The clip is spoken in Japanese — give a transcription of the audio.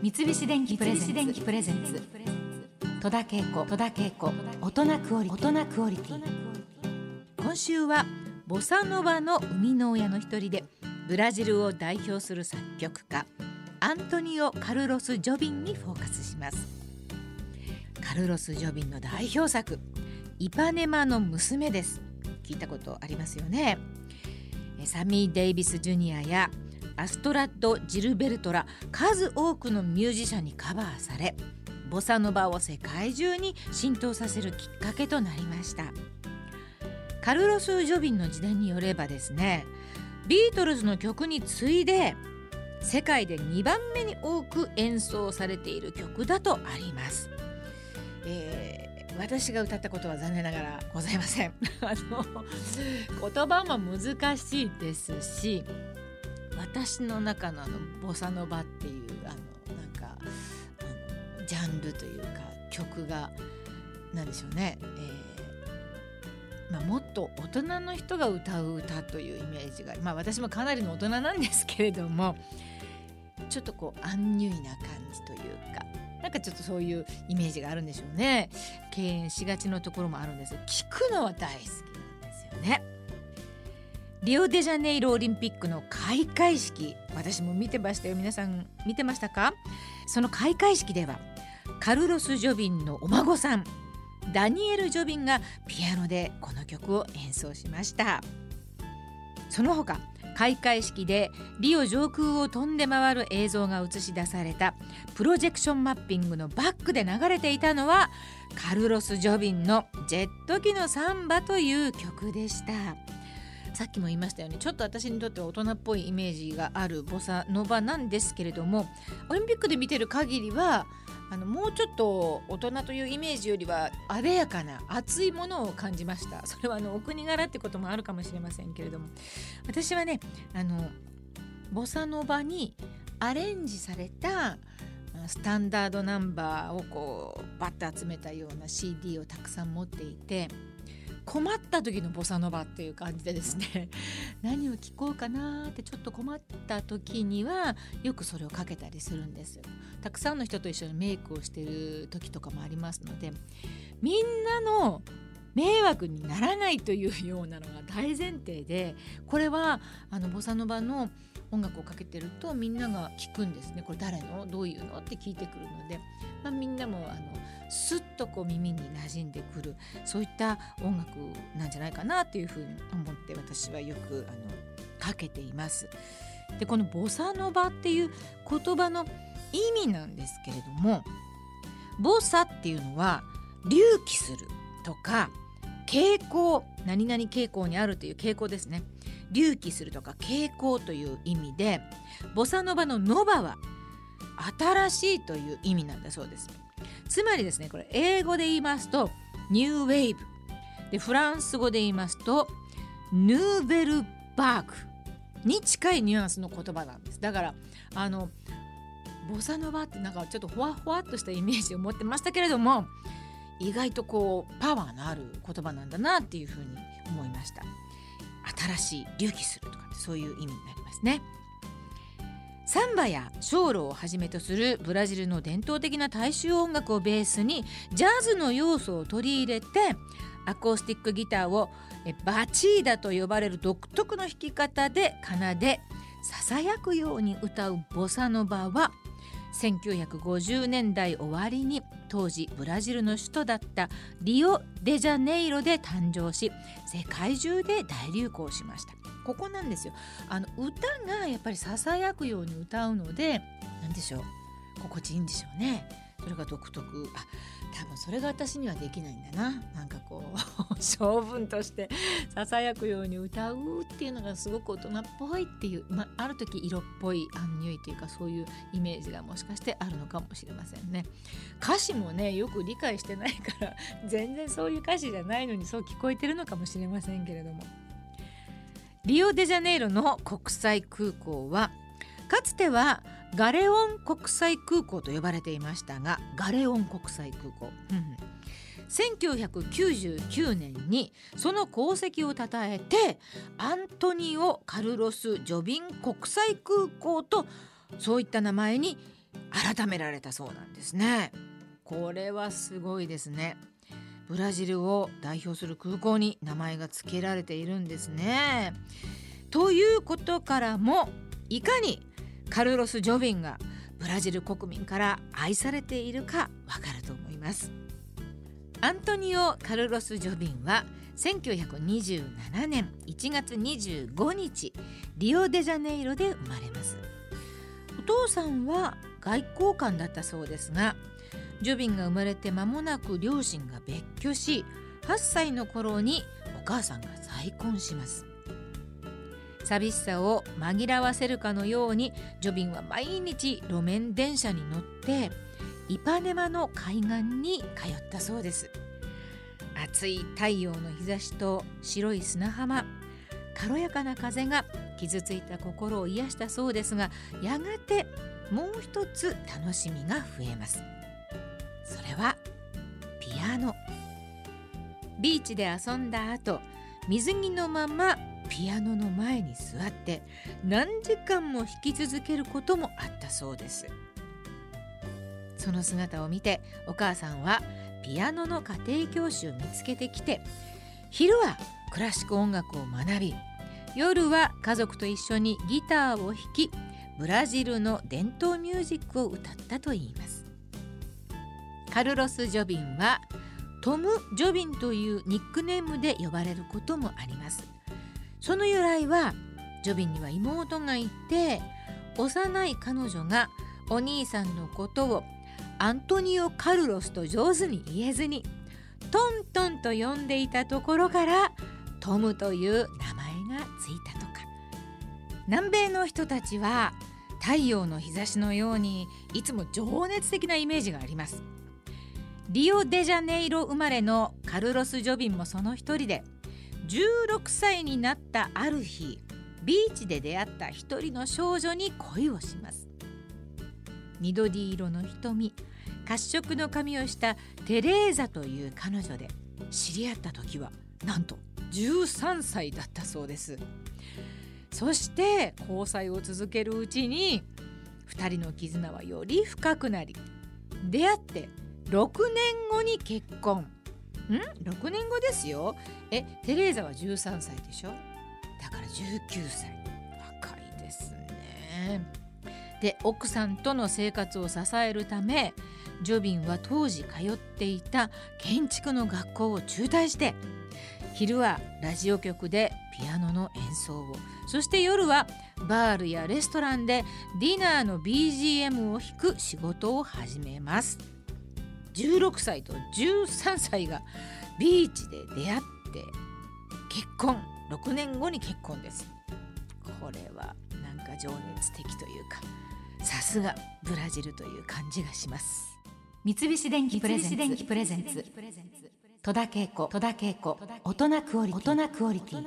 三菱電機プレゼンツ。戸田恵子。戸田恵子。大人クオリ大人クオリティ。今週はボサノバの生みの親の一人でブラジルを代表する作曲家アントニオ・カルロス・ジョビンにフォーカスします。カルロス・ジョビンの代表作イパネマの娘です。聞いたことありますよね。サミー・デイビス・ジュニアやアストラッド・ジルベルトら数多くのミュージシャンにカバーされボサノバを世界中に浸透させるきっかけとなりました。カルロス・ジョビンの時代によればですねビートルズの曲に次いで世界で2番目に多く演奏されている曲だとあります、えー、私が歌ったことは残念ながらございません。あの言葉も難しいですし私の中のあのボサノバっていうあのなんかあのジャンルというか曲が何でしょうね、えーまあ、もっと大人の人が歌う歌というイメージがまあ私もかなりの大人なんですけれどもちょっとこうアンニュイな感じというかなんかちょっとそういうイメージがあるんでしょうね敬遠しがちのところもあるんです聞くのは大好きなんですよね。リオデジャネイロオリンピックの開会式私も見てましたよ。皆さん見てましたか？その開会式ではカルロス・ジョビンのお孫さんダニエル・ジョビンがピアノでこの曲を演奏しました。その他開会式でリオ上空を飛んで回る映像が映し出されたプロジェクションマッピングのバックで流れていたのはカルロス・ジョビンの「ジェット機のサンバ」という曲でした。さっきも言いましたよね。ちょっと私にとっては大人っぽいイメージがあるボサノバなんですけれどもオリンピックで見てる限りはあのもうちょっと大人というイメージよりはあでやかな熱いものを感じました。それはあのお国柄ってこともあるかもしれませんけれども。私はねあのボサノバにアレンジされたスタンダードナンバーをこうバッと集めたような CD をたくさん持っていて困った時のボサノバっていう感じでですね 何を聞こうかなってちょっと困った時にはよくそれをかけたりするんですたくさんの人と一緒にメイクをしてる時とかもありますのでみんなの迷惑にならないというようなのが大前提でこれはあのボサノバの音楽をかけてるとみんなが聞くんですね。これ誰の？どういうの？って聞いてくるので、まあ、みんなもあのスッとこう耳に馴染んでくるそういった音楽なんじゃないかなというふうに思って私はよくあのかけています。でこのボサノバっていう言葉の意味なんですけれどもボサっていうのは隆起するとか傾向何々傾向にあるという傾向ですね。隆起するとか傾向という意味でボサノバのノバは新しいという意味なんだそうです。つまりですねこれ英語で言いますとニューウェーブでフランス語で言いますとヌーベルバーグに近いニュアンスの言葉なんです。だからあのボサノバってなんかちょっとほわほわっとしたイメージを持ってましたけれども意外とこうパワーのある言葉なんだなっていうふうに思いました。新しい隆起するとかってそういう意味になりますね。サンバやショーロをはじめとするブラジルの伝統的な大衆音楽をベースにジャズの要素を取り入れてアコースティックギターをバチーダと呼ばれる独特の弾き方で奏でささやくように歌うボサノバは1950年代終わりに当時ブラジルの首都だったリオデジャネイロで誕生し世界中で大流行しました。ここなんですよ。あの歌がやっぱりささやくように歌うので何でしょう？心地いいんでしょうね。それが独特。あ多分それが私にはできないんだな。なんかこう 性分としてささやくように歌うっていうのがすごく大人っぽいっていう、まあ、る時色っぽいアンニュイというかそういうイメージがもしかしてあるのかもしれませんね。歌詞もねよく理解してないから 全然そういう歌詞じゃないのにそう聞こえてるのかもしれませんけれども。リオデジャネイロの国際空港はかつてはガレオン国際空港と呼ばれていましたがガレオン国際空港、1999年にその功績をたたえてアントニオ・カルロス・ジョビン国際空港とそういった名前に改められたそうなんですね。これはすごいですね。ブラジルを代表する空港に名前が付けられているんですね。ということからもいかにカルロス・ジョビンがブラジル国民から愛されているかわかると思います。アントニオ・カルロス・ジョビンは1927年1月25日リオデジャネイロで生まれます。お父さんは外交官だったそうですがジョビンが生まれて間もなく両親が別居し8歳の頃にお母さんが再婚します。寂しさを紛らわせるかのようにジョビンは毎日路面電車に乗ってイパネマの海岸に通ったそうです。暑い太陽の日差しと白い砂浜軽やかな風が傷ついた心を癒したそうですがやがてもう一つ楽しみが増えます。それはピアノ。ビーチで遊んだ後水着のままピアノの前に座って何時間も弾き続けることもあったそうです。その姿を見てお母さんはピアノの家庭教師を見つけてきて昼はクラシック音楽を学び夜は家族と一緒にギターを弾きブラジルの伝統ミュージックを歌ったといいます。カルロス・ジョビンはトム・ジョビンというニックネームで呼ばれることもあります。その由来はジョビンには妹がいて幼い彼女がお兄さんのことをアントニオ・カルロスと上手に言えずにトントンと呼んでいたところからトムという名前がついたとか。南米の人たちは太陽の日差しのようにいつも情熱的なイメージがあります。リオデジャネイロ生まれのカルロス・ジョビンもその一人で16歳になったある日ビーチで出会った一人の少女に恋をします。緑色の瞳褐色の髪をしたテレーザという彼女で知り合った時はなんと13歳だったそうです。そして交際を続けるうちに2人の絆はより深くなり出会って6年後に結婚。ん？6年後ですよ。えテレーザは13歳でしょ？だから19歳。若いですね。で奥さんとの生活を支えるためジョビンは当時通っていた建築の学校を中退して昼はラジオ局でピアノの演奏をそして夜はバールやレストランでディナーの BGM を弾く仕事を始めます。16歳と13歳がビーチで出会って結婚。6年後に結婚です。これはなんか情熱的というかさすがブラジルという感じがします。三菱電機プレゼンツ。戸田恵子。大人クオリティ